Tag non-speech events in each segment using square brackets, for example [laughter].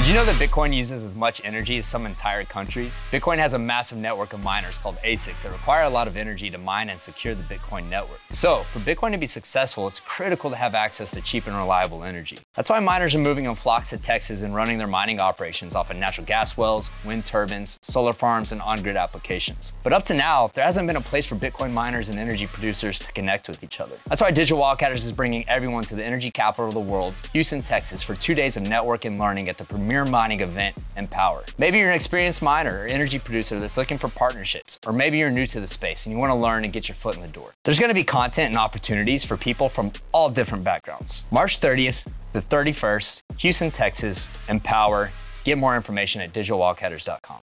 Did you know that Bitcoin uses as much energy as some entire countries? Bitcoin has a massive network of miners called ASICs that require a lot of energy to mine and secure the Bitcoin network. So, for Bitcoin to be successful, it's critical to have access to cheap and reliable energy. That's why miners are moving in flocks to Texas and running their mining operations off of natural gas wells, wind turbines, solar farms, and on grid applications. But up to now, there hasn't been a place for Bitcoin miners and energy producers to connect with each other. That's why Digital Wildcatters is bringing everyone to the energy capital of the world, Houston, Texas, for two days of network and learning at the premier premier mining event Empower. Maybe you're an experienced miner or energy producer that's looking for partnerships, or maybe you're new to the space and you want to learn and get your foot in the door. There's going to be content and opportunities for people from all different backgrounds. March 30th to 31st, Houston, Texas, Empower. Get more information at digitalwildcatters.com.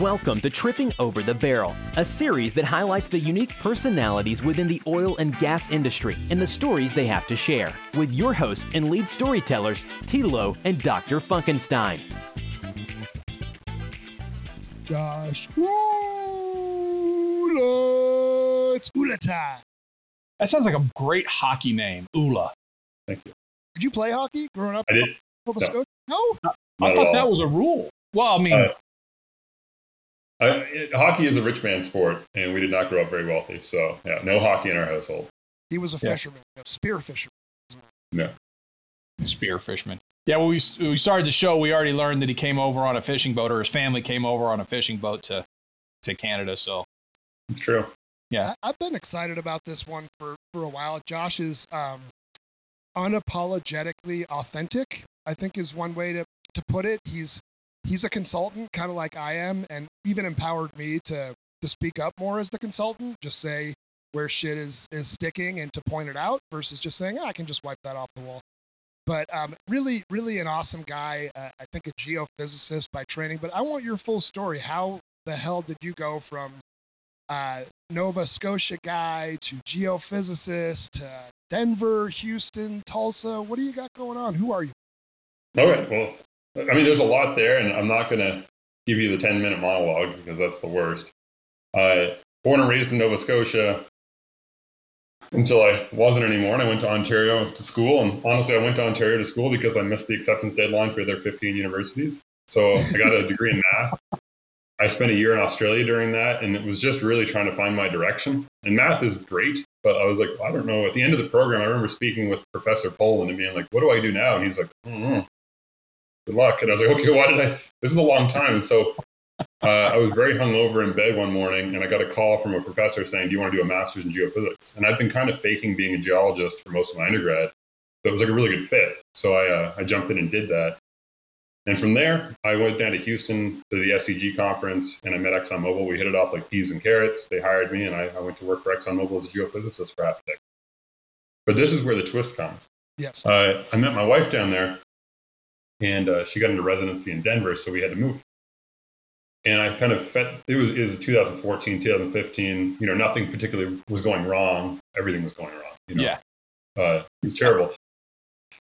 Welcome to Tripping Over the Barrel, a series that highlights the unique personalities within the oil and gas industry and the stories they have to share, with your hosts and lead storytellers, Tilo and Dr. Funkenstein. Josh Ula. It's Ula time. That sounds like a great hockey name, Ula. Thank you. Did you play hockey growing up? I did. No. No. I Not thought that was a rule. Well, I mean, Uh, I, it, hockey is a rich man's sport, and we did not grow up very wealthy. So, yeah, no hockey in our household. He was a Yeah. fisherman, a spear fisherman. No. Spear fisherman. Yeah, when we, we started the show, we already learned that he came over on a fishing boat, or his family came over on a fishing boat to, to Canada. So, It's true. Yeah. I, I've been excited about this one for, for a while. Josh is um, unapologetically authentic, I think is one way to, to put it. He's he's a consultant, kind of like I am, and even empowered me to to speak up more as the consultant. Just say where shit is is sticking and to point it out versus just saying "Ah, I can just wipe that off the wall. But um, really, really an awesome guy. Uh, I think a geophysicist by training. But I want your full story. How the hell did you go from uh, Nova Scotia guy to geophysicist to Denver, Houston, Tulsa? What do you got going on? Who are you? Okay. Well, I mean, there's a lot there, and I'm not going to give you the 10 minute monologue because that's the worst. Uh, born and raised in Nova Scotia until I wasn't anymore, and I went to Ontario to school. And honestly, I went to Ontario to school because I missed the acceptance deadline for their 15 universities. So I got a degree in math. I spent a year in Australia during that, and it was just really trying to find my direction. And math is great, but I was like, I don't know. At the end of the program, I remember speaking with Professor Poland and being like, "What do I do now?" And he's like, know. "Good luck." And I was like, "Okay, [laughs] why did I? This is a long time." And so uh, I was very hungover in bed one morning, and I got a call from a professor saying, "Do you want to do a master's in geophysics?" And I've been kind of faking being a geologist for most of my undergrad, so it was like a really good fit. So I uh, I jumped in and did that. And from there, I went down to Houston to the SEG conference, and I met ExxonMobil. We hit it off like peas and carrots. They hired me, and I, I went to work for ExxonMobil as a geophysicist for half a decade. But this is where the twist comes. Yes. Uh, I met my wife down there, and uh, she got into residency in Denver, so we had to move. And I kind of fed, it was, it was 2014, 2015, you know, nothing particularly was going wrong. Everything was going wrong. You know? yeah. Uh, it was terrible.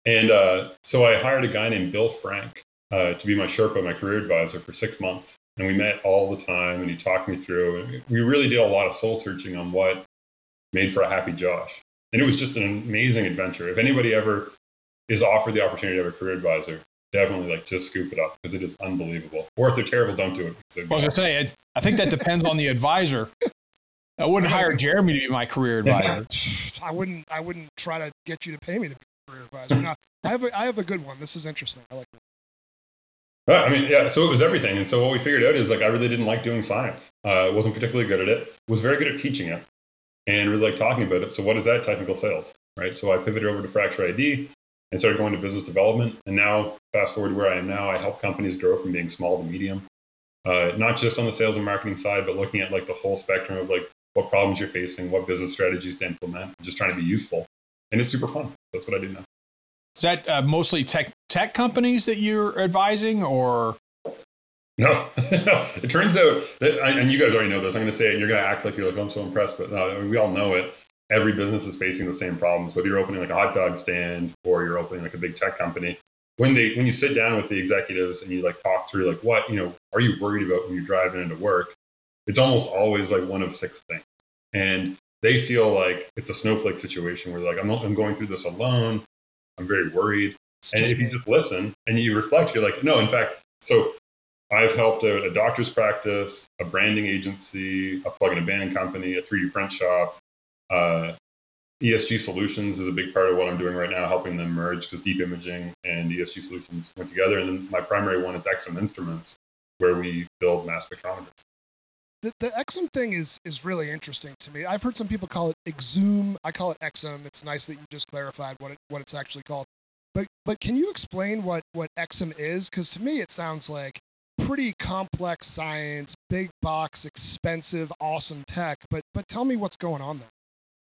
And uh, so I hired a guy named Bill Frank uh, to be my Sherpa, my career advisor for six months. And we met all the time, and he talked me through. And we really did a lot of soul searching on what made for a happy Josh. And it was just an amazing adventure. If anybody ever is offered the opportunity to have a career advisor, definitely like just scoop it up because it is unbelievable. Or if they're terrible, don't do it. because Well, as I say, I, I think that depends on the advisor. I wouldn't hire Jeremy to be my career advisor. [laughs] I wouldn't. I wouldn't try to get you to pay me to be a career advisor. No, I have. A, I have a good one. This is interesting. I like it. Right, I mean, yeah. So it was everything, and so what we figured out is like I really didn't like doing science. Uh, wasn't particularly good at it. Was very good at teaching it, and really like talking about it. So what is that? Technical sales, right? So I pivoted over to Fracture ID and started going to business development. And now, fast forward to where I am now, I help companies grow from being small to medium. Uh, not just on the sales and marketing side, but looking at like the whole spectrum of like what problems you're facing, what business strategies to implement, just trying to be useful. And it's super fun. That's what I do now. Is that uh, mostly tech tech companies that you're advising, or No, [laughs] it turns out that, and you guys already know this. I'm going to say it, and you're going to act like you're like, I'm so impressed, but no, we all know it. Every business is facing the same problems. Whether you're opening like a hot dog stand or you're opening like a big tech company, when they when you sit down with the executives and you like talk through like what you know are you worried about when you're driving into work, it's almost always like one of six things. and they feel like it's a snowflake situation where like I'm, I'm going through this alone. I'm very worried. It's And if you just listen and you reflect, you're like, no, in fact, so I've helped out a doctor's practice, a branding agency, a plug and abandon company, a 3D print shop. Uh, ESG Solutions is a big part of what I'm doing right now, helping them merge because deep imaging and ESG Solutions went together. And then my primary one is Exum Instruments, where we build mass spectrometers. the, the Exum thing is is really interesting to me. I've heard some people call it Exum. I call it Exum. It's nice that you just clarified what it, what it's actually called. But but can you explain what what Exum is? Because to me it sounds like pretty complex science, big box, expensive, awesome tech. But but tell me what's going on there.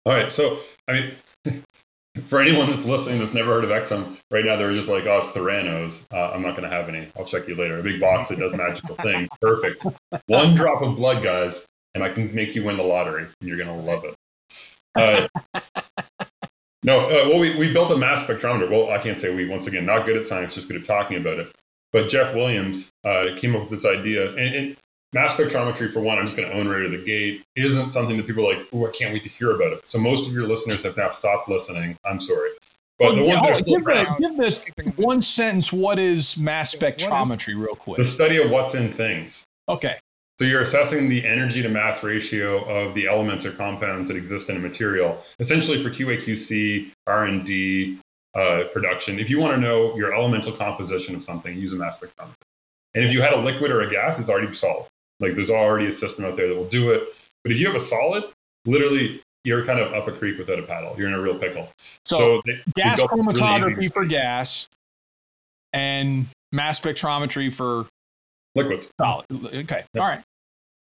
All right. So, I mean, [laughs] for anyone that's listening that's never heard of Exum, right now they're just like, oh, it's Theranos. Uh, I'm not going to have any. I'll check you later. A big box that does magical [laughs] things. Perfect. One drop of blood, guys, and I can make you win the lottery, and you're going to love it. Uh, [laughs] no, uh, well, we, we built a mass spectrometer. Well, I can't say we, once again, not good at science, just good at talking about it. But Jeff Williams uh, came up with this idea. And, and mass spectrometry, for one, I'm just going to own right at the gate, isn't something that people are like, oh, I can't wait to hear about it. So most of your listeners have now stopped listening. I'm sorry. But the one yeah, that- give, the, around, give this one sentence. What is mass Yeah, what is- spectrometry, real quick? the study of what's in things. Okay. So you're assessing the energy to mass ratio of the elements or compounds that exist in a material, essentially for QA/QC, R&D, uh, production. If you want to know your elemental composition of something, use a mass spectrometer. And if you had a liquid or a gas, it's already solved. Like there's already a system out there that will do it. But if you have a solid, literally you're kind of up a creek without a paddle. You're in a real pickle. So, they, gas really chromatography easy- for gas and mass spectrometry for liquids. solid. Okay. Yep. All right.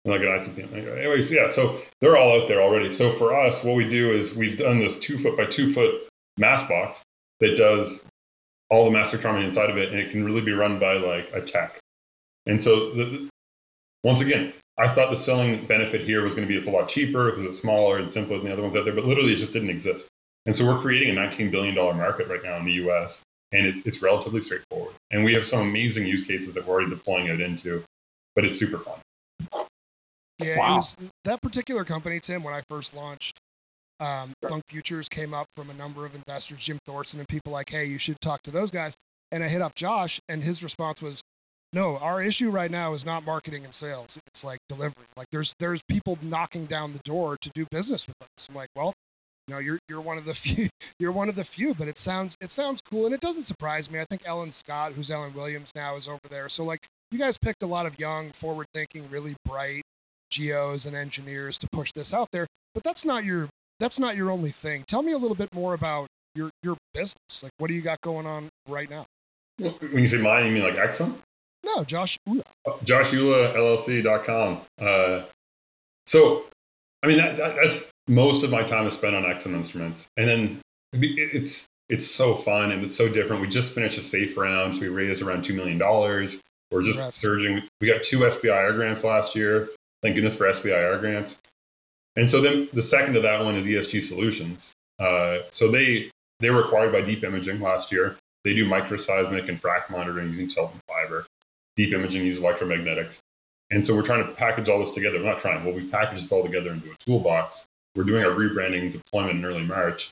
like an ICP. Anyways, yeah, so they're all out there already. So for us, what we do is we've done this two foot by two foot mass box that does all the mass spectrometry inside of it, and it can really be run by like a tech. And so, the- once again, I thought the selling benefit here was going to be it's a lot cheaper because it's smaller and simpler than the other ones out there, but literally it just didn't exist. And so we're creating a $19 billion market right now in the US, and it's, it's relatively straightforward. And we have some amazing use cases that we're already deploying it into, but it's super fun. Yeah, Wow. it was that particular company, Tim. When I first launched, um, Funk Futures came up from a number of investors, Jim Thorson, and people like, "Hey, you should talk to those guys." And I hit up Josh, and his response was, "No, our issue right now is not marketing and sales. It's like delivery. Like there's there's people knocking down the door to do business with us." I'm like, "Well, you know, you're you're one of the [laughs] few. You're one of the few, but it sounds it sounds cool, and it doesn't surprise me. I think Ellen Scott, who's Ellen Williams now, is over there. So like, you guys picked a lot of young, forward-thinking, really bright geos and engineers to push this out there. But that's not your that's not your only thing. Tell me a little bit more about your your business. Like, what do you got going on right now? When you say mine, you mean like Exum? No, Josh. Ooh, JoshUlaLLC.com. Uh, so, I mean, that, that, that's most of my time is spent on Exum Instruments, and then it- it's it's so fun and it's so different. We just finished a safe round, so we raised around two million dollars. We're just Congrats. surging. We got two SBIR grants last year. Thank goodness for SBIR grants. And so then the second to that one is ESG Solutions. Uh, so they they were acquired by Deep Imaging last year. They do microseismic and frac monitoring using silicon fiber. Deep Imaging uses electromagnetics. And so we're trying to package all this together. We're not trying. Well, we've packaged it all together into a toolbox. We're doing our rebranding deployment in early March,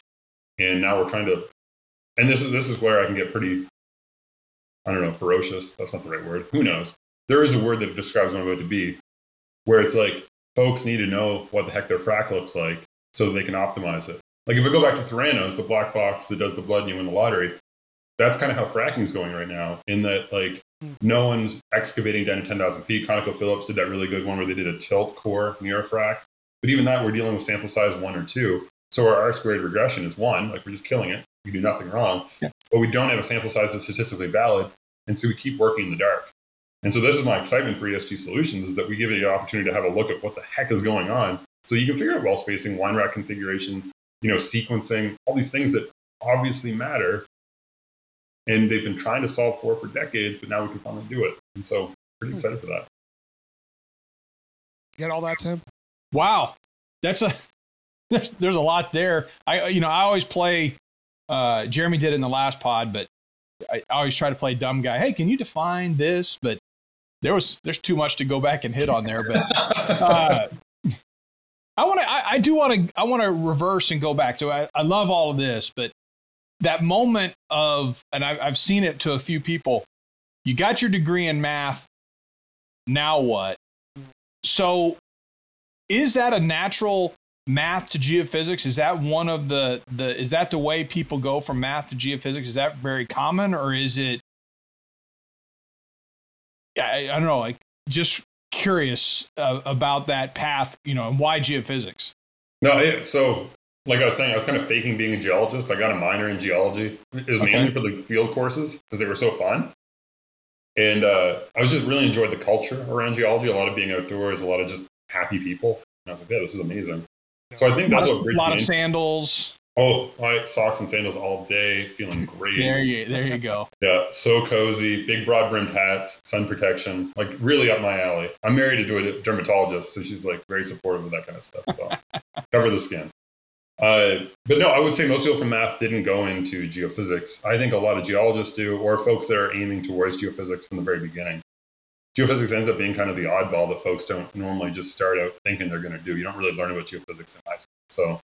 and now we're trying to. And this is this is where I can get pretty. I don't know, ferocious. That's not the right word. Who knows? There is a word that describes what I'm about to be, where it's like folks need to know what the heck their frac looks like so they can optimize it. Like if I go back to Theranos, the black box that does the blood and you win the lottery, that's kind of how fracking is going right now. In that, like, no one's excavating down to 10,000 feet. ConocoPhillips did that really good one where they did a tilt core near a frac. But even that, we're dealing with sample size one or two. So our R squared regression is one. Like we're just killing it. We do nothing wrong. Yeah. But we don't have a sample size that's statistically valid. And so we keep working in the dark. And so this is my excitement for ESG solutions is that we give you the opportunity to have a look at what the heck is going on. So you can figure out well spacing, wine rack configuration, you know, sequencing, all these things that obviously matter. And they've been trying to solve for for decades, but now we can finally do it. And so pretty excited for that. get all that, Tim? Wow, that's a [laughs] there's there's a lot there. I you know I always play. Uh, Jeremy did it in the last pod, but I, I always try to play dumb guy. Hey, can you define this? But there was there's too much to go back and hit on there. But [laughs] uh, I want to. I, I, do want to. I want to reverse and go back. So I, I love all of this, but that moment of, and I, I've seen it to a few people. You got your degree in math. Now what? So, is that a natural math to geophysics? Is that one of the the? Is that the way people go from math to geophysics? Is that very common, or is it? I, I don't know. Like just curious uh, about that path, you know, and why geophysics? No, it, so like I was saying, I was kind of faking being a geologist. I got a minor in geology. It was okay. mainly for the field courses because they were so fun. And uh, I was just really enjoyed the culture around geology. A lot of being outdoors, a lot of just happy people. And I was like, yeah, this is amazing. So I think that's a lot of sandals. Oh, I socks and sandals all day, feeling great. there you, there you go. [laughs] Yeah, so cozy, big broad brimmed hats, sun protection, like really up my alley. I'm married to a dermatologist, so she's like very supportive of that kind of stuff. So [laughs] cover the skin. Uh, but no, I would say most people from math didn't go into geophysics. I think a lot of geologists do, or folks that are aiming towards geophysics from the very beginning. Geophysics ends up being kind of the oddball that folks don't normally just start out thinking they're going to do. You don't really learn about geophysics in high school. So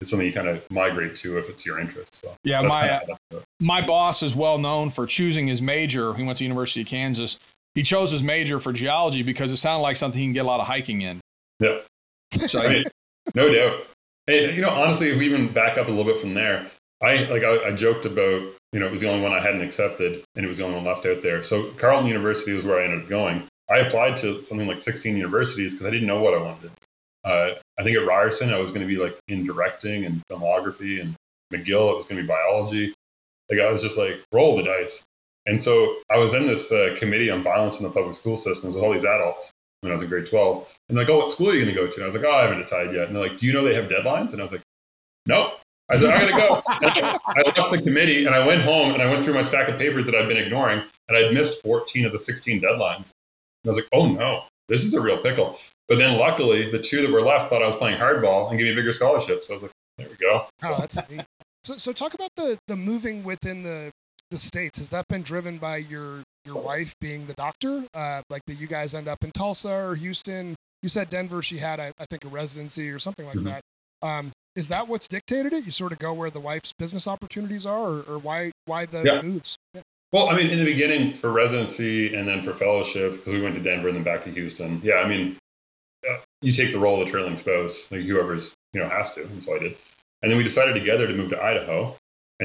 it's something you kind of migrate to if it's your interest. So yeah, my uh, my boss is well known for choosing his major. He went to University of Kansas. He chose his major for geology because it sounded like something he can get a lot of hiking in. Yeah, so, I mean, no doubt. Hey, you know, honestly, if we even back up a little bit from there, I like I, I, joked about you know it was the only one I hadn't accepted, and it was the only one left out there. So Carleton University was where I ended up going. I applied to something like 16 universities because I didn't know what I wanted. Uh, I think at Ryerson, I was going to be like in directing and filmography, and McGill, it was going to be biology. Like I was just like roll the dice. And so I was in this uh, committee on violence in the public school systems with all these adults when I was in grade 12. And like, oh, what school are you going to go to? And I was like, oh, I haven't decided yet. And they're like, do you know they have deadlines? And I was like, nope. I said, I gotta go. I left the committee and I went home and I went through my stack of papers that I'd been ignoring and I'd missed 14 of the 16 deadlines. And I was like, oh no, this is a real pickle. But then luckily, the two that were left thought I was playing hardball and gave me a bigger scholarship. So I was like, there we go. So. Oh, that's neat. So, so talk about the the moving within the the states. Has that been driven by your your wife being the doctor? Uh, like that you guys end up in Tulsa or Houston? You said Denver. She had, I, I think, a residency or something like mm-hmm. that. Um, is that what's dictated it? You sort of go where the wife's business opportunities are, or, or why why the yeah. moves? Yeah. Well, I mean, in the beginning for residency and then for fellowship, because we went to Denver and then back to Houston. Yeah, I mean, uh, you take the role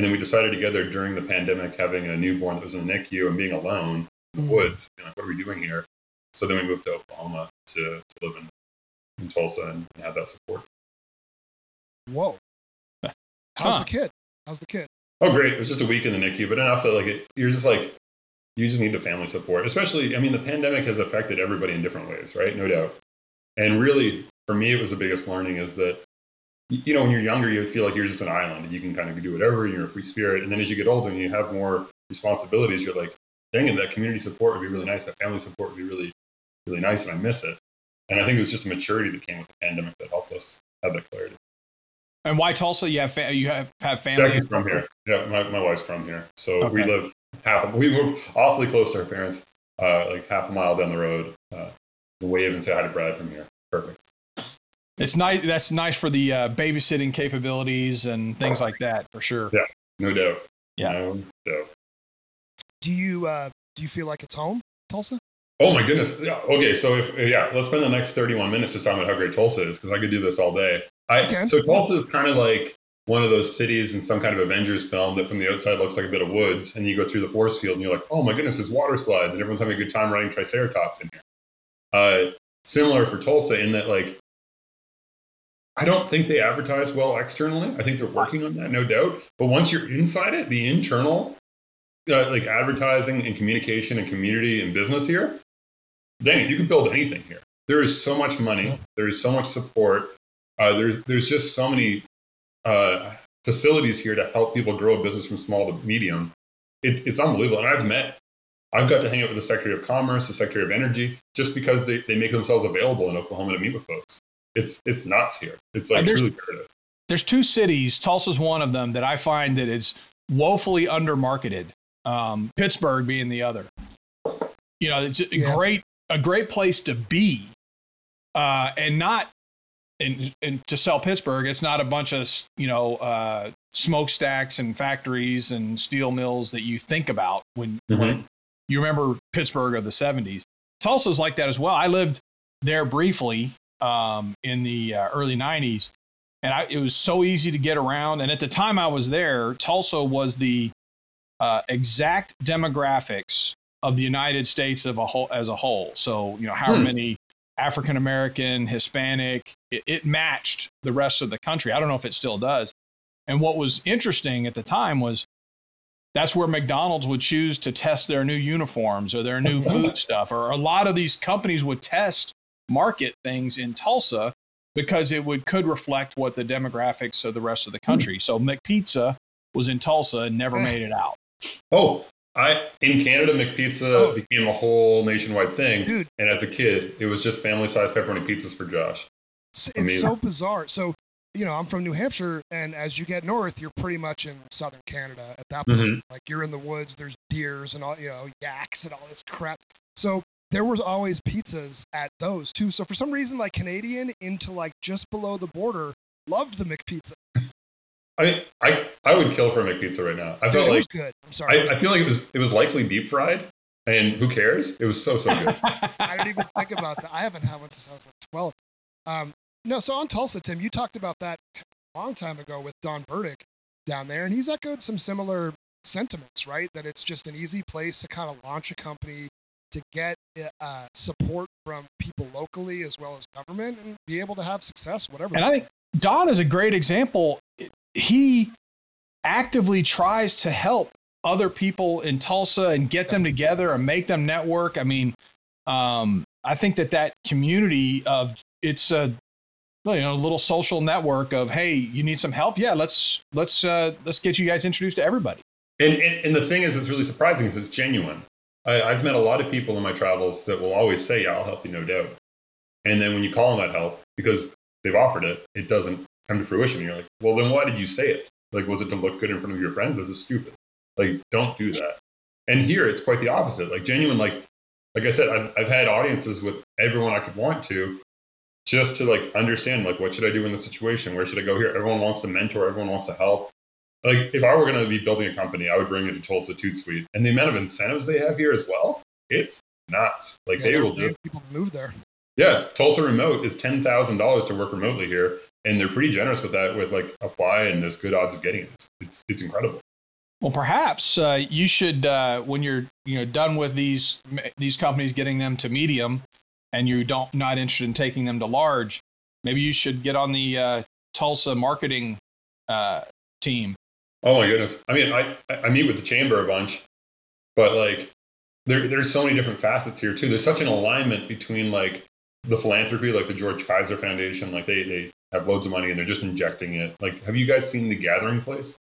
of the trailing spouse, like whoever's you know has to, and so I did. And then we decided together to move to Idaho, and then we decided together during the pandemic, having a newborn that was in the NICU and being alone in the mm. woods. You know, what are we doing here? So then we moved to Oklahoma to, to live in, in Tulsa and, and have that support. Whoa. [laughs] How's the kid? How's the kid? Oh, great. It was just a week in the NICU, but enough that like it, you're just like, you just need the family support. Especially, I mean, the pandemic has affected everybody in different ways, right? No doubt. And really, for me, it was the biggest learning is that, you know, when you're younger, you feel like you're just an island and you can kind of do whatever. You're a free spirit. And then as you get older and you have more responsibilities, you're like, dang it, that community support would be really nice. That family support would be really, really nice. And I miss it. And I think it was just a maturity that came with the pandemic that helped us have that clarity. And why Tulsa? You have fa- you have have family. Jackie's from here. Yeah, my, my wife's from here, so okay. we live half. We move awfully close to our parents, uh, like half a mile down the road. Uh, wave and say hi to Brad from here. Perfect. It's nice. That's nice for the uh, babysitting capabilities and things like that, for sure. Yeah, no doubt. Yeah. No doubt. Do you uh, do you feel like it's home, Tulsa? Oh my goodness. Yeah. Okay. So if yeah, let's spend the next 31 minutes just talking about how great Tulsa is because I could do this all day. I okay. so Tulsa is kind of like one of those cities in some kind of Avengers film that from the outside looks like a bit of woods, and you go through the forest field and you're like, oh my goodness, there's water slides, and everyone's having a good time riding Triceratops in here. Uh, similar for Tulsa in that like I don't think they advertise well externally. I think they're working on that, no doubt. But once you're inside it, the internal uh, like advertising and communication and community and business here, dang you can build anything here. There is so much money. There is so much support. Uh, there's there's just so many uh, facilities here to help people grow a business from small to medium. It, it's unbelievable. And I've met, I've got to hang out with the Secretary of Commerce, the Secretary of Energy, just because they, they make themselves available in Oklahoma to meet with folks. It's it's nuts here. It's like truly creative. There's two cities. Tulsa's one of them that I find that is woefully undermarketed. Um, Pittsburgh being the other. You know, it's a yeah. great a great place to be, uh, and not and, and to sell Pittsburgh, it's not a bunch of you know uh, smokestacks and factories and steel mills that you think about when, Mhm. when you remember Pittsburgh of the '70s. Tulsa's like that as well. I lived there briefly um, in the uh, early '90s, and I, it was so easy to get around. And at the time I was there, Tulsa was the uh, exact demographics of the United States of a whole as a whole. So you know, how Hmm. many African American, Hispanic, it, it matched the rest of the country. I don't know if it still does. And what was interesting at the time was that's where McDonald's would choose to test their new uniforms or their new [laughs] food stuff, or a lot of these companies would test market things in Tulsa because it would could reflect what the demographics of the rest of the country. So McPizza was in Tulsa and never made it out. Oh, I in Canada, McPizza Oh. became a whole nationwide thing. Dude. And as a kid, it was just family-sized pepperoni pizzas for Josh. It's, it's so bizarre. So, you know, I'm from New Hampshire, and as you get north, you're pretty much in southern Canada at that point. Mhm. Like you're in the woods, there's deers and all, you know, yaks and all this crap. So there was always pizzas at those too. So for some reason, like Canadian into like just below the border, loved the McPizza. I I I would kill for a McPizza right now. I Dude, felt it like was good. I'm sorry. I, I feel like it was it was likely deep fried, and who cares? It was so so good. [laughs] I didn't even think about that. I haven't had one since I was like 12. Um, no, so on Tulsa, Tim, you talked about that a long time ago with Don Burdick down there, and he's echoed some similar sentiments, right? That it's just an easy place to kind of launch a company, to get uh, support from people locally as well as government, and be able to have success, whatever. And I think Don is a great example. He actively tries to help other people in Tulsa and get them together and make them network. I mean, um, I think that that community of it's a you know a little social network of hey, you need some help? Yeah, let's let's uh, let's get you guys introduced to everybody. And, and, and the thing is, it's really surprising because it's genuine. I, I've met a lot of people in my travels that will always say, "Yeah, I'll help you, no doubt." And then when you call them that help because they've offered it, it doesn't come to fruition. You're like, "Well, then why did you say it? Like, was it to look good in front of your friends? This is stupid. Like, don't do that." And here, it's quite the opposite. Like, genuine. Like, like I said, I've, I've had audiences with everyone I could want to, just to like understand, like, what should I do in the situation? Where should I go here? Everyone wants to mentor. Everyone wants to help like if I were going to be building a company, I would bring it to Tulsa Toot Suite, and the amount of incentives they have here as well, it's nuts. Like Yeah, they will do. people move there. Yeah, Tulsa Remote is ten thousand dollars to work remotely here, and they're pretty generous with that. With like apply, and there's good odds of getting it. It's it's incredible. Well, perhaps uh, you should, uh, when you're you know done with these these companies, getting them to medium, and you don't not interested in taking them to large, maybe you should get on the uh, Tulsa marketing uh, team. Oh my goodness. I mean, I I meet with the chamber a bunch, but like there there's so many different facets here too. There's such an alignment between like the philanthropy, like the George Kaiser Foundation, like they they have loads of money and they're just injecting it. Like, have you guys seen the Gathering Place?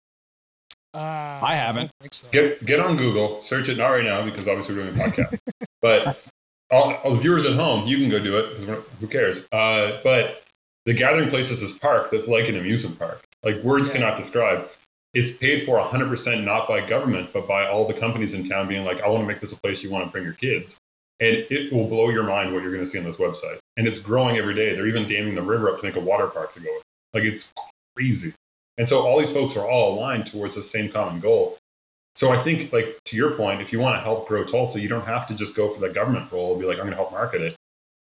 Uh, I haven't. don't so. Get get on Google, search it not right now because obviously we're doing a podcast. [laughs] but all, all the viewers at home, you can go do it because who cares? Uh, but the Gathering Place is this park that's like an amusement park. Like words Yeah. cannot describe. It's paid for 100% not by government, but by all the companies in town being like, I want to make this a place you want to bring your kids. And it will blow your mind what you're going to see on this website. And it's growing every day. They're even damming the river up to make a water park to go with. Like it's crazy. And so all these folks are all aligned towards the same common goal. So I think, like to your point, if you want to help grow Tulsa, you don't have to just go for the government role and be like, I'm going to help market it.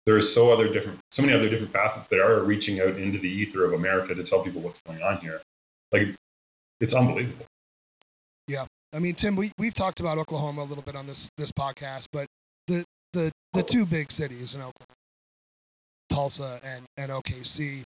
There's so other different, so many other different facets that are reaching out into the ether of America to tell people what's going on here. Like, it's unbelievable. Yeah, I mean, Tim, we we've talked about Oklahoma a little bit on this this podcast, but the the the two big cities in Oklahoma, Tulsa and and OKC,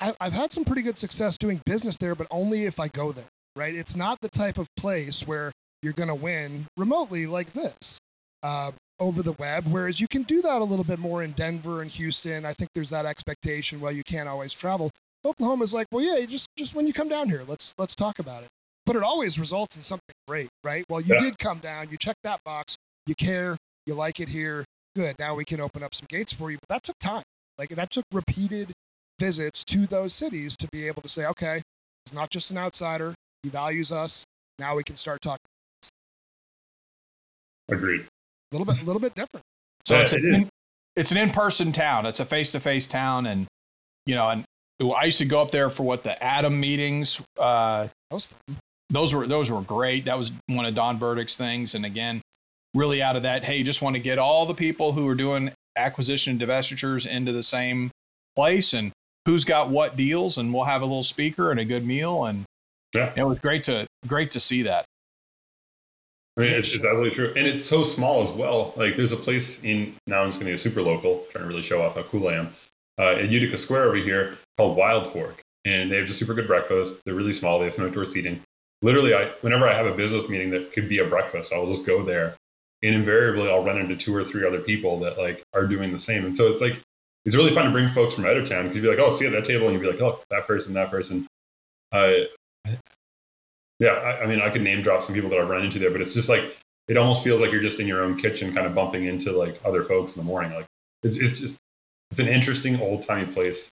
I, I've had some pretty good success doing business there, but only if I go there. Right? It's not the type of place where you're going to win remotely like this. Uh, over the web, whereas you can do that a little bit more in Denver and Houston. I think there's that expectation. Well, you can't always travel. Oklahoma's like, well, yeah, just just when you come down here, let's let's talk about it but it always results in something great, right? Well, you Yeah. did come down, you checked that box, you care, you like it here, good. Now we can open up some gates for you. But that took time. Like that took repeated visits to those cities to be able to say, okay, he's not just an outsider, he values us. Now we can start talking. Agreed. A little bit, a little bit different. So Yeah, it's, an is. in, it's an in-person town. It's a face-to-face town, and you know, and I used to go up there for what the Atom meetings. Uh, That was those were those were great. That was one of Don Burdick's things. And again, really out of that, hey, you just want to get all the people who are doing acquisition and divestitures into the same place and who's got what deals, and we'll have a little speaker and a good meal. And Yeah. it was great to great to see that. I mean, it's, it's absolutely true, and it's so small as well. Like, there's a place in now. I'm just going to be super local, trying to really show off how cool I am. Uh, in Utica Square over here, called Wild Fork, and they have just super good breakfast. They're really small. They have some outdoor seating. Literally, I whenever I have a business meeting that could be a breakfast, I'll just go there, and invariably I'll run into two or three other people that like are doing the same. And so it's like it's really fun to bring folks from out of town because you'd be like, oh, see at that table, and you'd be like, oh, that person, that person. Uh, yeah, I, I mean, I could name drop some people that I've run into there, but it's just like it almost feels like you're just in your own kitchen, kind of bumping into like other folks in the morning. Like it's it's just it's an interesting old timey place.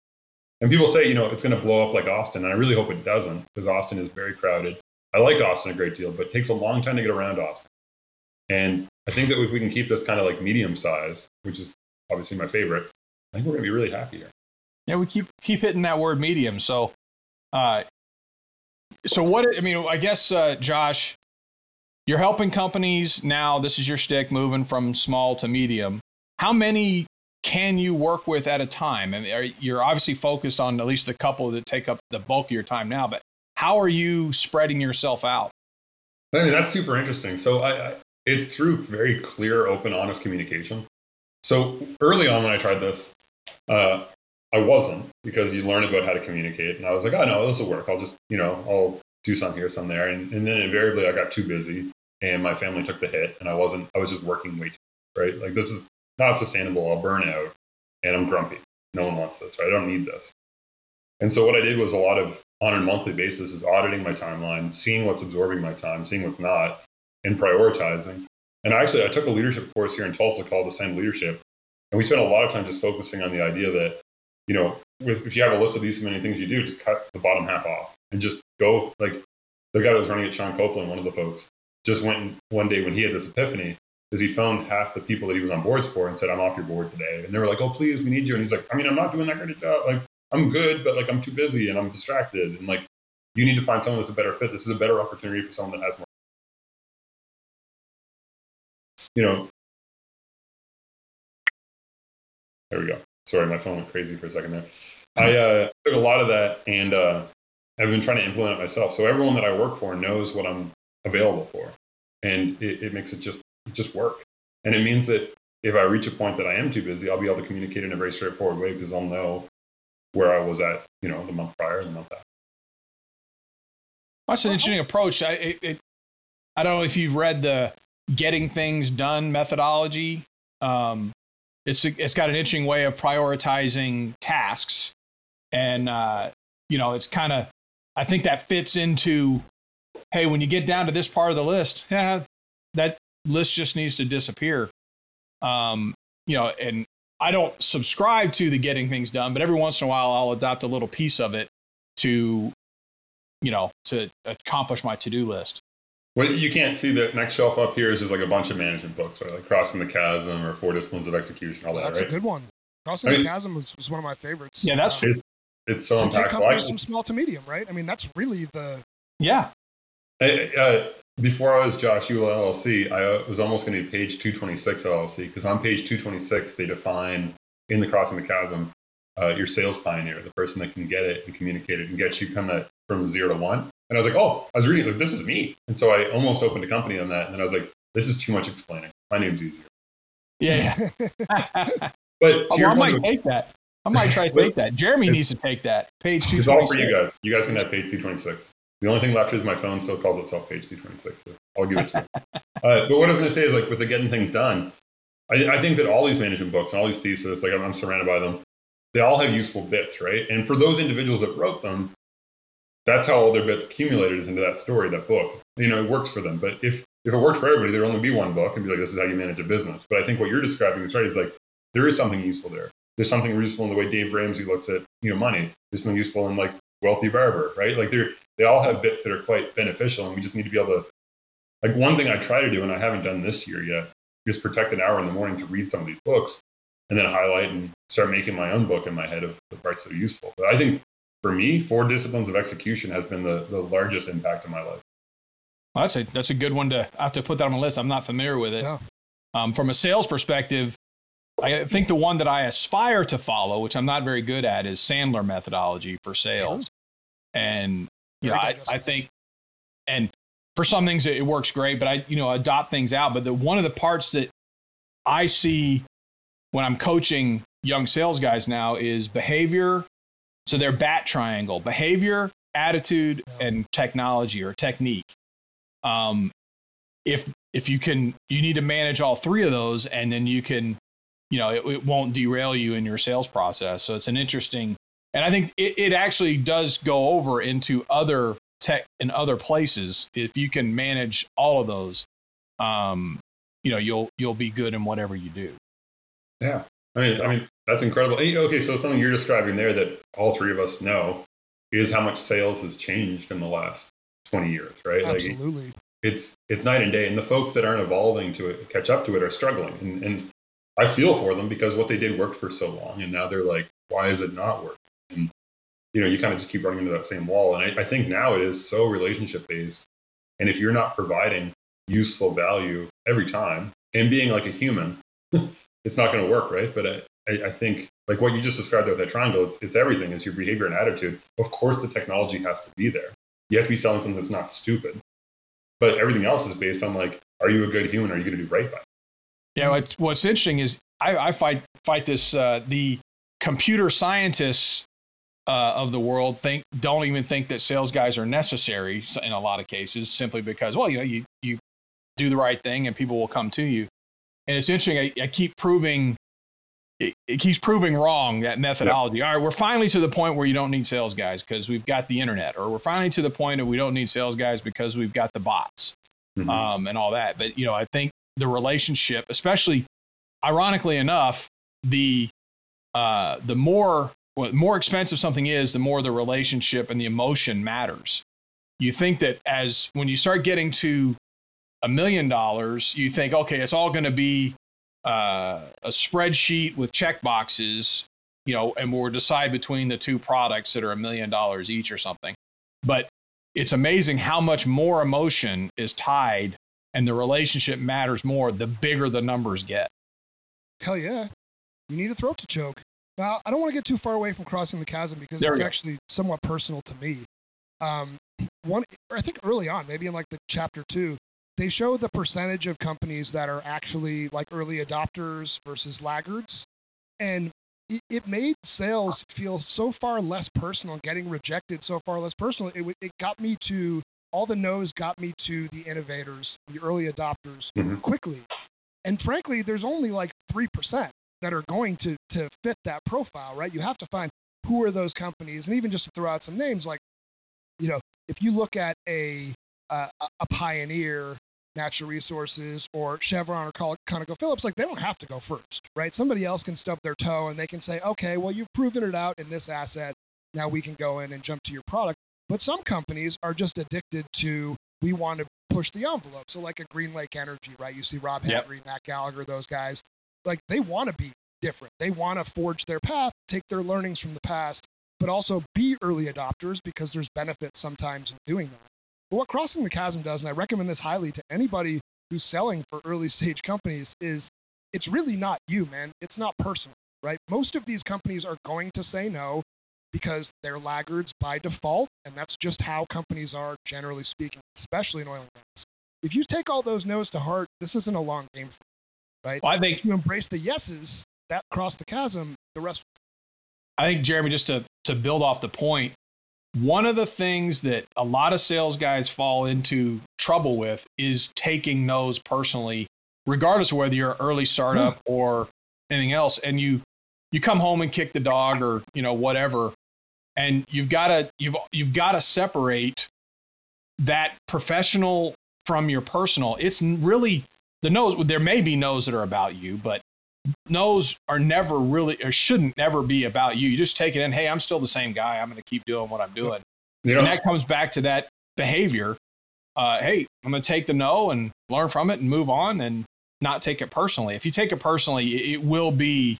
And people say, you know, it's going to blow up like Austin, and I really hope it doesn't because Austin is very crowded. I like Austin a great deal, but it takes a long time to get around Austin. And I think that if we can keep this kind of like medium size, which is obviously my favorite, I think we're going to be really happy here. Yeah, we keep keep hitting that word medium. So, uh, so what? I mean, I guess uh, Josh, you're helping companies now. This is your stick, moving from small to medium. How many can you work with at a time? I mean, you're obviously focused on at least the couple that take up the bulk of your time now, but how are you spreading yourself out? I mean, that's super interesting. So I, I, it's through very clear, open, honest communication. So early on when I tried this, uh, I wasn't because you learn about how to communicate, and I was like, oh no, this will work. I'll just, you know, I'll do some here, some there, and, and then invariably I got too busy, and my family took the hit, and I wasn't. I was just working way too, right? Like this is not sustainable. I'll burn out, and I'm grumpy. No one wants this, right? I don't need this. And so what I did was a lot of on a monthly basis is auditing my timeline, seeing what's absorbing my time, seeing what's not, and prioritizing. And actually, I took a leadership course here in Tulsa called Ascend Leadership, and we spent a lot of time just focusing on the idea that, you know, if you have a list of these many things you do, just cut the bottom half off and just go. Like the guy that was running at Sean Copeland, one of the folks, just went one day when he had this epiphany, is he phoned half the people that he was on boards for and said, "I'm off your board today," and they were like, "Oh, please, we need you," and he's like, "I mean, I'm not doing that great a job. Like, I'm good, but like I'm too busy and I'm distracted, and like you need to find someone that's a better fit. This is a better opportunity for someone that has more." You know, there we go. Sorry, my phone went crazy for a second there. I uh, took a lot of that and uh, I've been trying to implement it myself. So everyone that I work for knows what I'm available for, and it, it makes it just just work. And it means that if I reach a point that I am too busy, I'll be able to communicate in a very straightforward way because I'll know where I was at, you know, the month prior and the month after. That's an interesting approach. I, it, it, I don't know if you've read the Getting Things Done methodology. Um, it's it's got an interesting way of prioritizing tasks, and uh, you know, it's kind of I think that fits into hey, when you get down to this part of the list, yeah, that list just needs to disappear. Um, you know, and I don't subscribe to the getting things done, but every once in a while I'll adopt a little piece of it to, you know, to accomplish my to-do list. Well, you can't see the next shelf up here is just like a bunch of management books, right? Like Crossing the Chasm or Four Disciplines of Execution, all that, That's right? a good one. Crossing I mean- the Chasm was, was one of my favorites. Yeah, that's Um, It's so to take companies from small to medium, right? I mean, that's really the Yeah. I, uh, before I was Josh Eula LLC, I uh, was almost going to be page 226 LLC because on page 226 they define in the Crossing the Chasm uh, your sales pioneer, the person that can get it and communicate it and get you kind of from zero to one. And I was like, oh, I was reading like this is me, and so I almost opened a company on that, and then I was like, this is too much explaining. My name's easier. Yeah. [laughs] But Oh, well, I point, might take that. I might try to take that. Jeremy needs to take that. Page 226. It's all for you guys. You guys can have page 226. The only thing left is my phone still calls itself page 226. So I'll give it to you. [laughs] uh, but what I was going to say is like with the getting things done, I, I think that all these management books and all these theses, like I'm, I'm surrounded by them, they all have useful bits, right? And for those individuals that wrote them, that's how all their bits accumulated is into that story, that book. You know, it works for them. But if if it worked for everybody, there'd only be one book and be like, this is how you manage a business. But I think what you're describing is right. Is like there is something useful there. There's something useful in the way Dave Ramsey looks at you know money. There's something useful in like Wealthy Barber, right? Like they're they all have bits that are quite beneficial, and we just need to be able to. Like one thing I try to do, and I haven't done this year yet, is protect an hour in the morning to read some of these books. and then highlight and start making my own book in my head of the parts that are useful. But I think for me, four disciplines of execution has been the, the largest impact in my life. Well, that's a that's a good one to I have to put that on my list. I'm not familiar with it. Yeah. Um, from a sales perspective, I think the one that I aspire to follow, which I'm not very good at, is Sandler methodology for sales. And you know, I. I think, and for some things it works great, but I you know adopt things out. But the one of the parts that I see when I'm coaching young sales guys now is behavior. So their bat triangle: behavior, attitude, and technology or technique. Um, if if you can, you need to manage all three of those, and then you can, you know, it, it won't derail you in your sales process. So it's an interesting, and I think it, it actually does go over into other tech in other places. If you can manage all of those, um, you know, you'll you'll be good in whatever you do. Yeah. I mean, I mean, that's incredible. Okay, so something you're describing there that all three of us know is how much sales has changed in the last 20 years, right? Like Absolutely. it's it's night and day, and the folks that aren't evolving to it, catch up to it, are struggling. And, and I feel for them because what they did worked for so long, and now they're like, why is it not working? You know, you kind of just keep running into that same wall. And I, I think now it is so relationship based, and if you're not providing useful value every time and being like a human, [laughs] it's not going to work, right? But I, I, think like what you just described there with that triangle, it's, it's everything. It's your behavior and attitude. Of course, the technology has to be there. You have to be selling something that's not stupid, but everything else is based on like, are you a good human? Are you going to do right by? Yeah, what, what's interesting is I, I fight fight this. Uh, the computer scientists uh, of the world think don't even think that sales guys are necessary in a lot of cases, simply because well, you know, you you do the right thing and people will come to you. And it's interesting. I, I keep proving. It, it keeps proving wrong that methodology. All right, we're finally to the point where you don't need sales guys because we've got the internet, or we're finally to the point that we don't need sales guys because we've got the bots Mhm. um, and all that. But you know, I think the relationship, especially ironically enough, the uh, the more well, the more expensive something is, the more the relationship and the emotion matters. You think that as when you start getting to a million dollars, you think, okay, it's all going to be uh, a spreadsheet with check boxes, you know, and we'll decide between the two products that are a million dollars each or something. But it's amazing how much more emotion is tied and the relationship matters more the bigger the numbers get. Hell yeah. You need a throat to choke. Now, I don't want to get too far away from crossing the chasm because There it's actually somewhat personal to me. Um, one, I think early on, maybe in like the chapter two, they show the percentage of companies that are actually like early adopters versus laggards. And it, it made sales feel so far less personal, getting rejected so far less personal. It, it got me to, all the no's got me to the innovators, the early adopters Mhm. quickly. And frankly, there's only like 3% that are going to, to fit that profile, right? You have to find who are those companies. And even just to throw out some names, like, you know, if you look at a, uh, a- pioneer, natural resources, or Chevron or ConocoPhillips, like they don't have to go first, right? Somebody else can stub their toe and they can say, okay, well, you've proven it out in this asset. Now we can go in and jump to your product. But some companies are just addicted to, we want to push the envelope. So like a Green Lake Energy, right? You see Rob Yep. Henry, Matt Gallagher, those guys, like they want to be different. They want to forge their path, take their learnings from the past, but also be early adopters because there's benefits sometimes in doing that. But what Crossing the Chasm does, and I recommend this highly to anybody who's selling for early stage companies, is it's really not you, man. It's not personal, right? Most of these companies are going to say no because they're laggards by default, and that's just how companies are generally speaking, especially in oil and gas. If you take all those no's to heart, this isn't a long game for right? Well, I think If you embrace the yeses, that cross the chasm, the rest I think Jeremy, just to to build off the point, one of the things that a lot of sales guys fall into trouble with is taking no's personally, regardless of whether you're an early startup hmm. or anything else. And you you come home and kick the dog or you know whatever, and you've got to you've you've got to separate that professional from your personal. It's really the no's. There may be no's that are about you, but no's are never really or shouldn't never be about you. You just take it in. Hey, I'm still the same guy. I'm going to keep doing what I'm doing. You know, And that comes back to that behavior. Uh, hey, I'm going to take the no and learn from it and move on and not take it personally. If you take it personally, it, it will be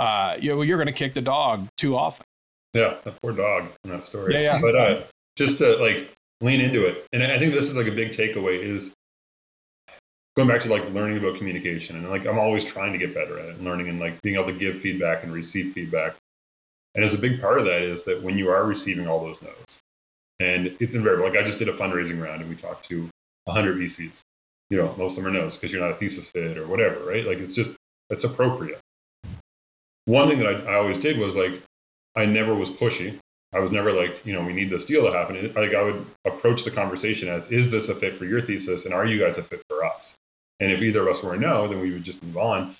uh, you know, you're going to kick the dog too often. Yeah, that poor dog in that story. Yeah, yeah. But uh, just to like lean into it, and I think this is like a big takeaway is going back to like learning about communication, and like I'm always trying to get better at it, and learning and like being able to give feedback and receive feedback. And as a big part of that is that when you are receiving all those notes, and it's invariable. Like I just did a fundraising round, and we talked to 100 VCs. You know, most of them are no's because you're not a thesis fit or whatever, right? Like it's just it's appropriate. One thing that I, I always did was like I never was pushy. I was never like, you know, we need this deal to happen. Like I would approach the conversation as, is this a fit for your thesis, and are you guys a fit for us? And if either of us were a no, then we would just move on.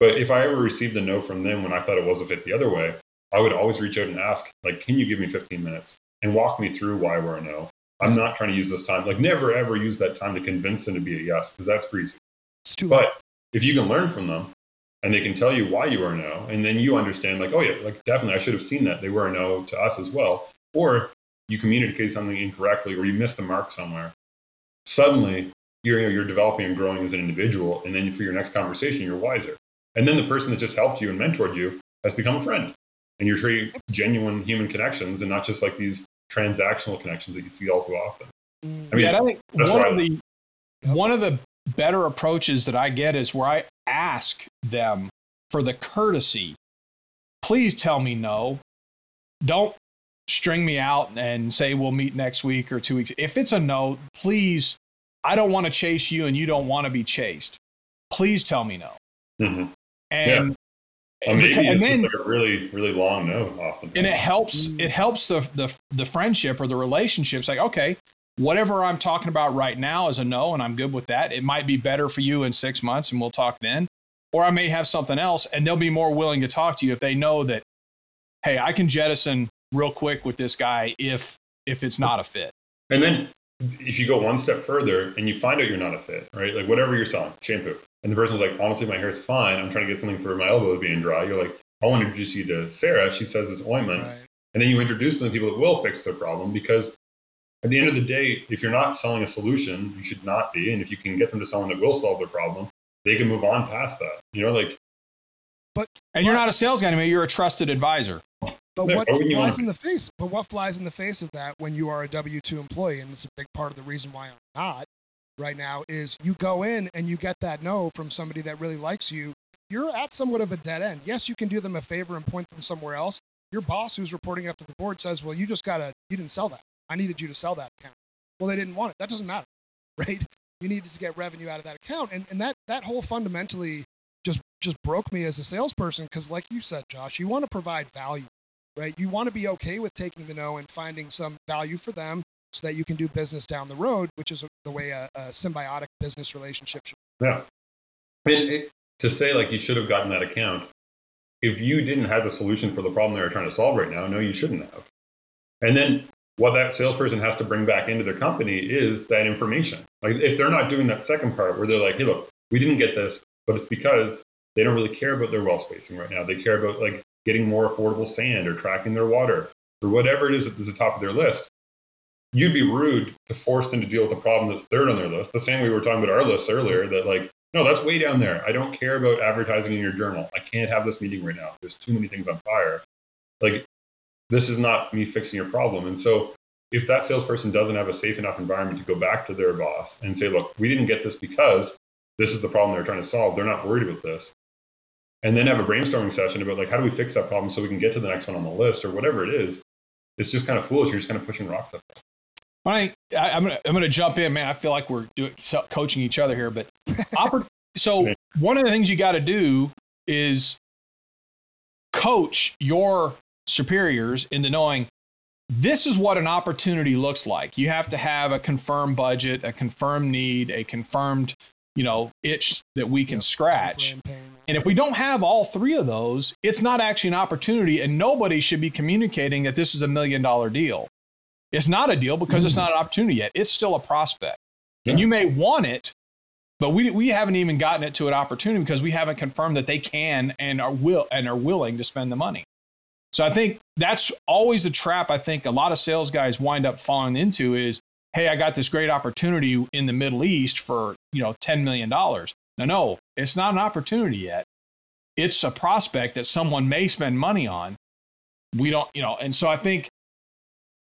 But if I ever received a no from them when I thought it was a fit the other way, I would always reach out and ask, like, can you give me 15 minutes and walk me through why we're a no? I'm not trying to use this time. Like, never ever use that time to convince them to be a yes, because that's greasy. It's too But if you can learn from them and they can tell you why you were a no, and then you understand, like, oh, yeah, like, definitely, I should have seen that. They were a no to us as well. Or you communicate something incorrectly or you missed the mark somewhere. Suddenly, you're, you know, you're developing and growing as an individual. And then for your next conversation, you're wiser. And then the person that just helped you and mentored you has become a friend. And you're creating genuine human connections and not just like these transactional connections that you see all too often. I mean, yeah, I think one of I- the one of the better approaches that I get is where I ask them for the courtesy. Please tell me no. Don't string me out and say we'll meet next week or two weeks. If it's a no, please. I don't want to chase you, and you don't want to be chased. Please tell me no. Mhm. And Or maybe and then like a really, really long no often. and it helps it helps the, the the friendship or the relationships like okay whatever i'm talking about right now is a no and i'm good with that it might be better for you in six months and we'll talk then or i may have something else and they'll be more willing to talk to you if they know that hey i can jettison real quick with this guy if if it's not a fit And then if you go one step further and you find out you're not a fit, right? Like whatever you're selling, shampoo, and the person's like, honestly, my hair's fine. I'm trying to get something for my elbows being dry. You're like, I want to introduce you to Sarah. She says this ointment. Right. And then you introduce them to people that will fix their problem because at the end of the day, if you're not selling a solution, you should not be. And if you can get them to someone that will solve their problem, they can move on past that. You know, like But and you're not a sales guy anymore you're a trusted advisor But what why wouldn't you flies in the face? But what flies in the face of that when you are a W two employee, and it's a big part of the reason why I'm not right now, is you go in and you get that no from somebody that really likes you. You're at somewhat of a dead end. Yes, you can do them a favor and point them somewhere else. Your boss, who's reporting up to the board, says, "Well, you just gotta, you didn't sell that. I needed you to sell that account." Well, they didn't want it. That doesn't matter, [laughs] right? You needed to get revenue out of that account, and and that that whole fundamentally just just broke me as a salesperson because, like you said, Josh, you want to provide value right? You want to be okay with taking the no and finding some value for them so that you can do business down the road, which is the way a, a symbiotic business relationship should. Yeah. And it, to say like you should have gotten that account, if you didn't have the solution for the problem they're trying to solve right now, no, you shouldn't have. And then what that salesperson has to bring back into their company is that information. Like if they're not doing that second part where they're like, hey, look, we didn't get this, but it's because they don't really care about their well spacing right now. They care about like getting more affordable sand or tracking their water or whatever it is at the top of their list. You'd be rude to force them to deal with a problem that's third on their list. The same way we were talking about our lists earlier, that like, no, that's way down there. I don't care about advertising in your journal. I can't have this meeting right now. There's too many things on fire. Like, this is not me fixing your problem. And so, if that salesperson doesn't have a safe enough environment to go back to their boss and say, look, we didn't get this because this is the problem they're trying to solve, they're not worried about this. And then have a brainstorming session about like, how do we fix that problem so we can get to the next one on the list or whatever it is. It's just kind of foolish. You're just kind of pushing rocks up. All right, I, I'm gonna I'm gonna jump in, man. I feel like we're doing, so- coaching each other here, but [laughs] oppor- so one of the things you got to do is coach your superiors into knowing this is what an opportunity looks like. You have to have a confirmed budget, a confirmed need, a confirmed you know itch that we can scratch. And if we don't have all three of those, it's not actually an opportunity, and nobody should be communicating that this is a million dollar deal. It's not a deal because it's hmm. not an opportunity yet. It's still a prospect. And you may want it, but we, we haven't even gotten it to an opportunity because we haven't confirmed that they can and are will and are willing to spend the money. So I think that's always the trap I think a lot of sales guys wind up falling into is, hey, I got this great opportunity in the Middle East for, you know, $10 million. No, no, it's not an opportunity yet. it's a prospect that someone may spend money on. We don't, you know, and so I think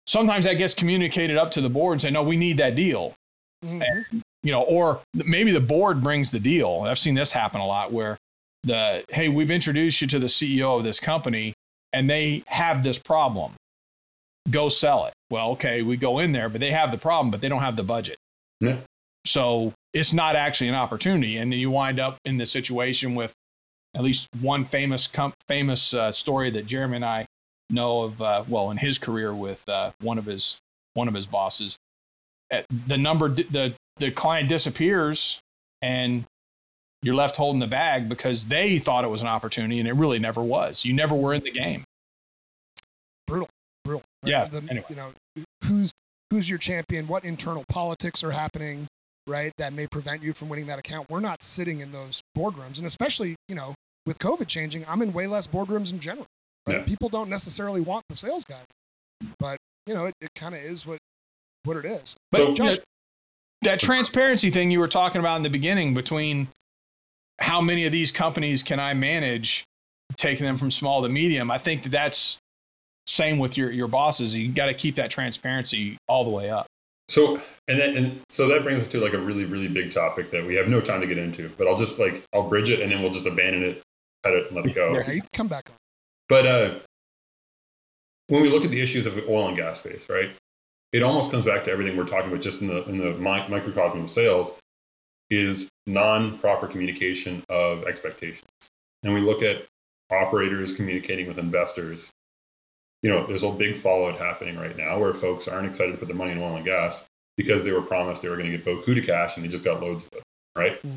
sometimes that gets communicated up to the board and say, no, we need that deal. Mhm. And, you know, or maybe the board brings the deal. I've seen this happen a lot where the, hey, we've introduced you to the CEO of this company and they have this problem. Go sell it. Well, okay, we go in there, but they have the problem, but they don't have the budget. Yeah. So it's not actually an opportunity. And then you wind up in the situation with at least one famous com- famous uh, story that Jeremy and I know of. Uh, well, in his career with uh, one of his one of his bosses, Uh, the number the the client disappears and you're left holding the bag because they thought it was an opportunity and it really never was. You never were in the game. brutal. right? Yeah, The- anyway. You know, who's who's your champion? What internal politics are happening, right? That may prevent you from winning that account. We're not sitting in those boardrooms, and especially you know with COVID changing, I'm in way less boardrooms in general. Right? Yeah. People don't necessarily want the sales guy, but you know it, it kind of is what what it is. But So- you know, that transparency thing you were talking about in the beginning between how many of these companies can I manage, taking them from small to medium, I think that that's same with your, your bosses. You got to keep that transparency all the way up. So and then and so that brings us to like a really really big topic that we have no time to get into, but I'll just like I'll bridge it and then we'll just abandon it, cut it, and let it go. Yeah, you can come back. But uh, when we look at the issues of the oil and gas space, right, it almost comes back to everything we're talking about just in the in the mi- microcosm of sales is non-proper communication of expectations. And we look at operators communicating with investors. You know, there's a big fallout happening right now where folks aren't excited to put their money in oil and gas because they were promised they were going to get Boku to cash and they just got loads of it, right? Mm.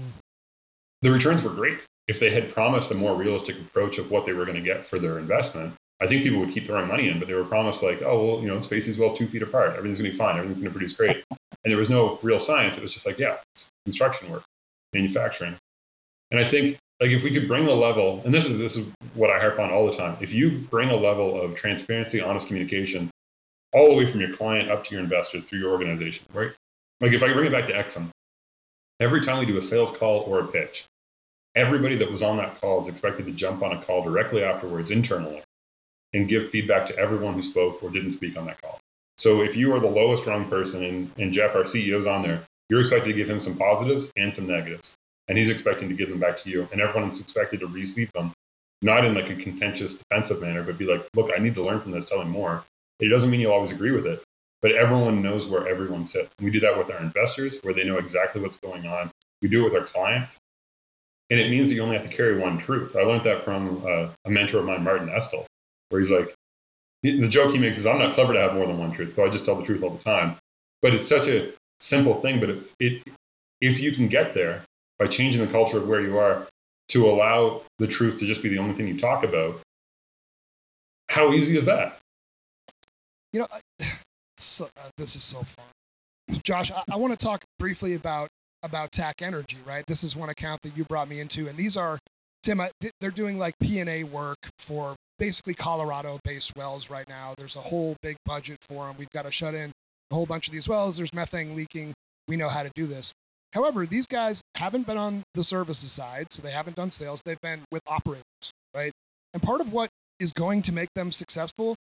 the returns were great. If they had promised a more realistic approach of what they were going to get for their investment, I think people would keep throwing money in, but they were promised like, oh, well, you know, space is well two feet apart. Everything's going to be fine. Everything's going to produce great. And there was no real science. It was just like, yeah, it's construction work, manufacturing. And I think like if we could bring a level, and this is this is what I harp on all the time. If you bring a level of transparency, honest communication, all the way from your client up to your investor through your organization, right? Like if I bring it back to Exxon, every time we do a sales call or a pitch, everybody that was on that call is expected to jump on a call directly afterwards internally and give feedback to everyone who spoke or didn't speak on that call. So if you are the lowest rung person and, and Jeff, our CEO, is on there, you're expected to give him some positives and some negatives. And he's expecting to give them back to you. And everyone's expected to receive them, not in like a contentious defensive manner, but be like, look, I need to learn from this, tell me more. It doesn't mean you'll always agree with it, but everyone knows where everyone sits. We do that with our investors, where they know exactly what's going on. We do it with our clients, and it means that you only have to carry one truth. I learned that from uh, a mentor of mine, Martin Estel, where he's like, the joke he makes is, "I'm not clever to have more than one truth, so I just tell the truth all the time." But it's such a simple thing. But it's it if you can get there by changing the culture of where you are to allow the truth to just be the only thing you talk about. How easy is that? You know, I, [sighs] so, uh, this is so fun. Josh, I, I want to talk briefly about about TAC Energy, right? This is one account that you brought me into, and these are Tim. I, they're doing like P and A work for basically Colorado-based wells right now. There's a whole big budget for them. We've got to shut in a whole bunch of these wells. There's methane leaking. We know how to do this. However, these guys haven't been on the services side, so they haven't done sales. They've been with operators, right? And part of what is going to make them successful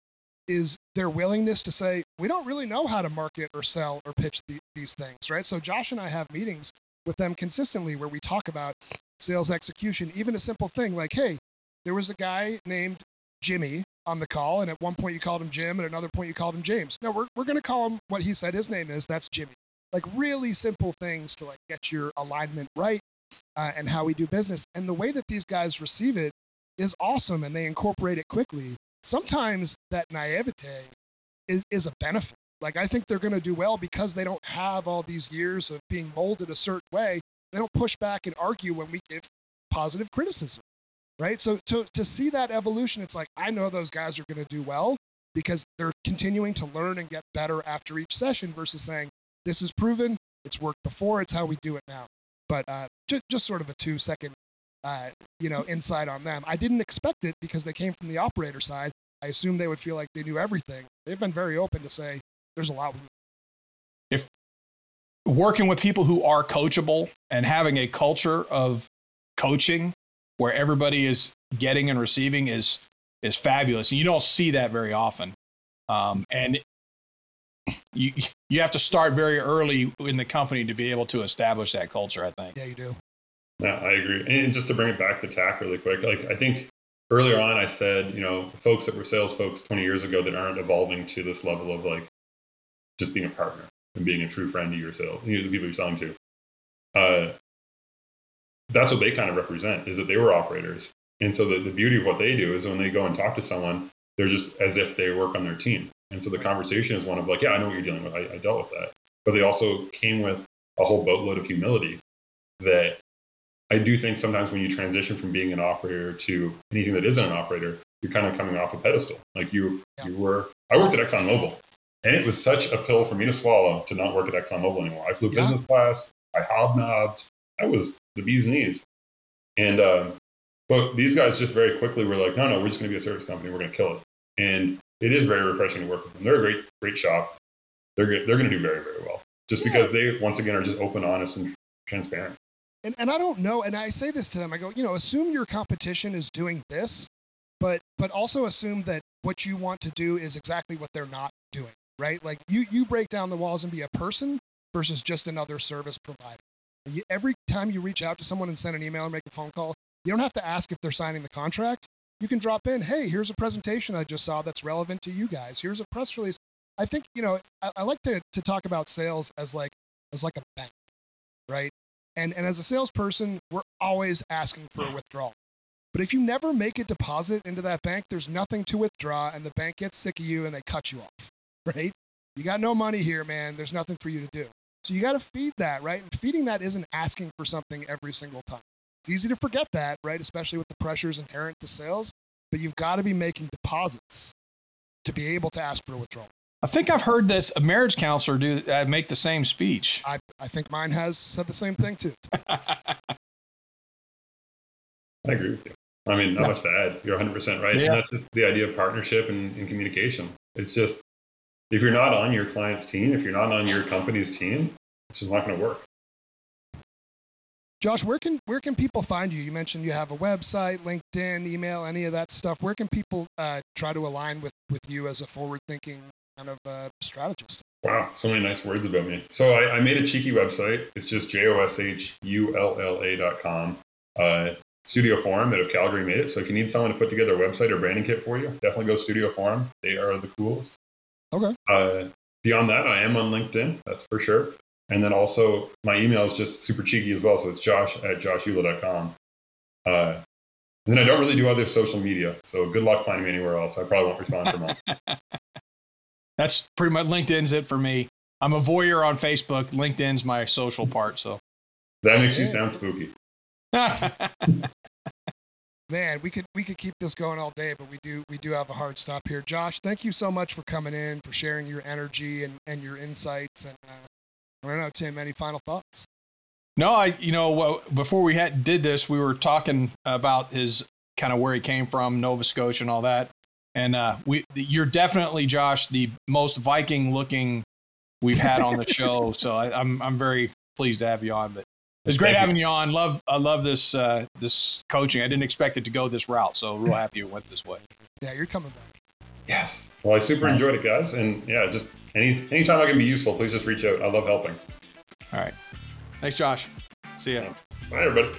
is their willingness to say, we don't really know how to market or sell or pitch the, these things, right? So Josh and I have meetings with them consistently where we talk about sales execution, even a simple thing like, hey, there was a guy named Jimmy on the call, and at one point you called him Jim, and at another point you called him James. No, we're, we're going to call him what he said his name is. That's Jimmy. Like really simple things to like get your alignment right uh, and how we do business. And the way that these guys receive it is awesome, and they incorporate it quickly. Sometimes that naivete is, is a benefit. Like I think they're going to do well because they don't have all these years of being molded a certain way. They don't push back and argue when we give positive criticism, right? So to to see that evolution, it's like I know those guys are going to do well because they're continuing to learn and get better after each session versus saying this is proven, it's worked before, it's how we do it now. But uh, just just sort of a two second, uh, you know, insight on them. I didn't expect it because they came from the operator side. I assumed they would feel like they knew everything. They've been very open to say there's a lot we Working with people who are coachable and having a culture of coaching where everybody is getting and receiving is is fabulous, and you don't see that very often. Um, and you you have to start very early in the company to be able to establish that culture. I think. Yeah, you do. Yeah, I agree. And just to bring it back to TAC really quick, like I think earlier on I said, you know, folks that were sales folks 20 years ago that aren't evolving to this level of like just being a partner and being a true friend to your sales, you know, the people you're selling to. Uh, that's what they kind of represent is that they were operators. And so the, the beauty of what they do is when they go and talk to someone, they're just as if they work on their team. And so the conversation is one of like, yeah, I know what you're dealing with. I, I dealt with that. But they also came with a whole boatload of humility that I do think sometimes when you transition from being an operator to anything that isn't an operator, you're kind of coming off a pedestal. Like you, yeah. you were. I worked at ExxonMobil, and it was such a pill for me to swallow to not work at ExxonMobil anymore. I flew yeah. business class. I hobnobbed. I was the bee's knees. And um, but these guys just very quickly were like, no, no, we're just going to be a service company. We're going to kill it. And it is very refreshing to work with them. They're a great, great shop. They're they're going to do very, very well. Just yeah. because they once again are just open, honest, and transparent. And and I don't know. And I say this to them. I go, you know, assume your competition is doing this, but but also assume that what you want to do is exactly what they're not doing. Right? Like you you break down the walls and be a person versus just another service provider. You, every time you reach out to someone and send an email or make a phone call, you don't have to ask if they're signing the contract you can drop in, hey, here's a presentation I just saw that's relevant to you guys. Here's a press release. I think, you know, I, I like to, to talk about sales as like as like a bank, right? And and as a salesperson, we're always asking for a withdrawal. But if you never make a deposit into that bank, there's nothing to withdraw, and the bank gets sick of you and they cut you off, [laughs] right? You got no money here, man. There's nothing for you to do. So you got to feed that, right? And feeding that isn't asking for something every single time. It's easy to forget that, right? Especially with the pressures inherent to sales. But you've got to be making deposits to be able to ask for a withdrawal. I think I've heard this a marriage counselor do uh, make the same speech. I, I think mine has said the same thing too. [laughs] I agree with you. I mean, not much to add. You're 100% right. Yeah. And that's just the idea of partnership and, and communication. It's just if you're not on your client's team, if you're not on your company's team, it's just not going to work. Josh, where can where can people find you? You mentioned you have a website, LinkedIn, email, any of that stuff. Where can people uh, try to align with with you as a forward thinking kind of uh, strategist? Wow, so many nice words about me. So I, I made a cheeky website. It's just j o s h u l l a dot com. Uh, Studio Forum out of Calgary made it. So if you need someone to put together a website or branding kit for you, definitely go Studio Forum. They are the coolest. Okay. Uh, beyond that, I am on LinkedIn. That's for sure. And then also my email is just super cheeky as well. So it's josh at joshulla.com. Uh, and then I don't really do other social media. So good luck finding me anywhere else. I probably won't respond for months. [laughs] That's pretty much LinkedIn's it for me. I'm a voyeur on Facebook. LinkedIn's my social part. So that makes you sound spooky. [laughs] Man, we could we could keep this going all day, but we do we do have a hard stop here. Josh, thank you so much for coming in, for sharing your energy and, and your insights, and uh, I don't know, Tim. Any final thoughts? No, I. You know, well, before we had did this, we were talking about his kind of where he came from, Nova Scotia, and all that. And uh, we, you're definitely, Josh, the most Viking-looking we've had on the [laughs] show. so I, am I'm, I'm very pleased to have you on. But it's great Thank having you. you. on. Love I love this uh, this coaching. I didn't expect it to go this route, so real [laughs] happy it went this way. Yeah, you're coming back. Yes. Well, I super enjoyed it, guys, and yeah, just any anytime I can be useful, please just reach out. I love helping. All right. Thanks, Josh. See ya. Bye, everybody.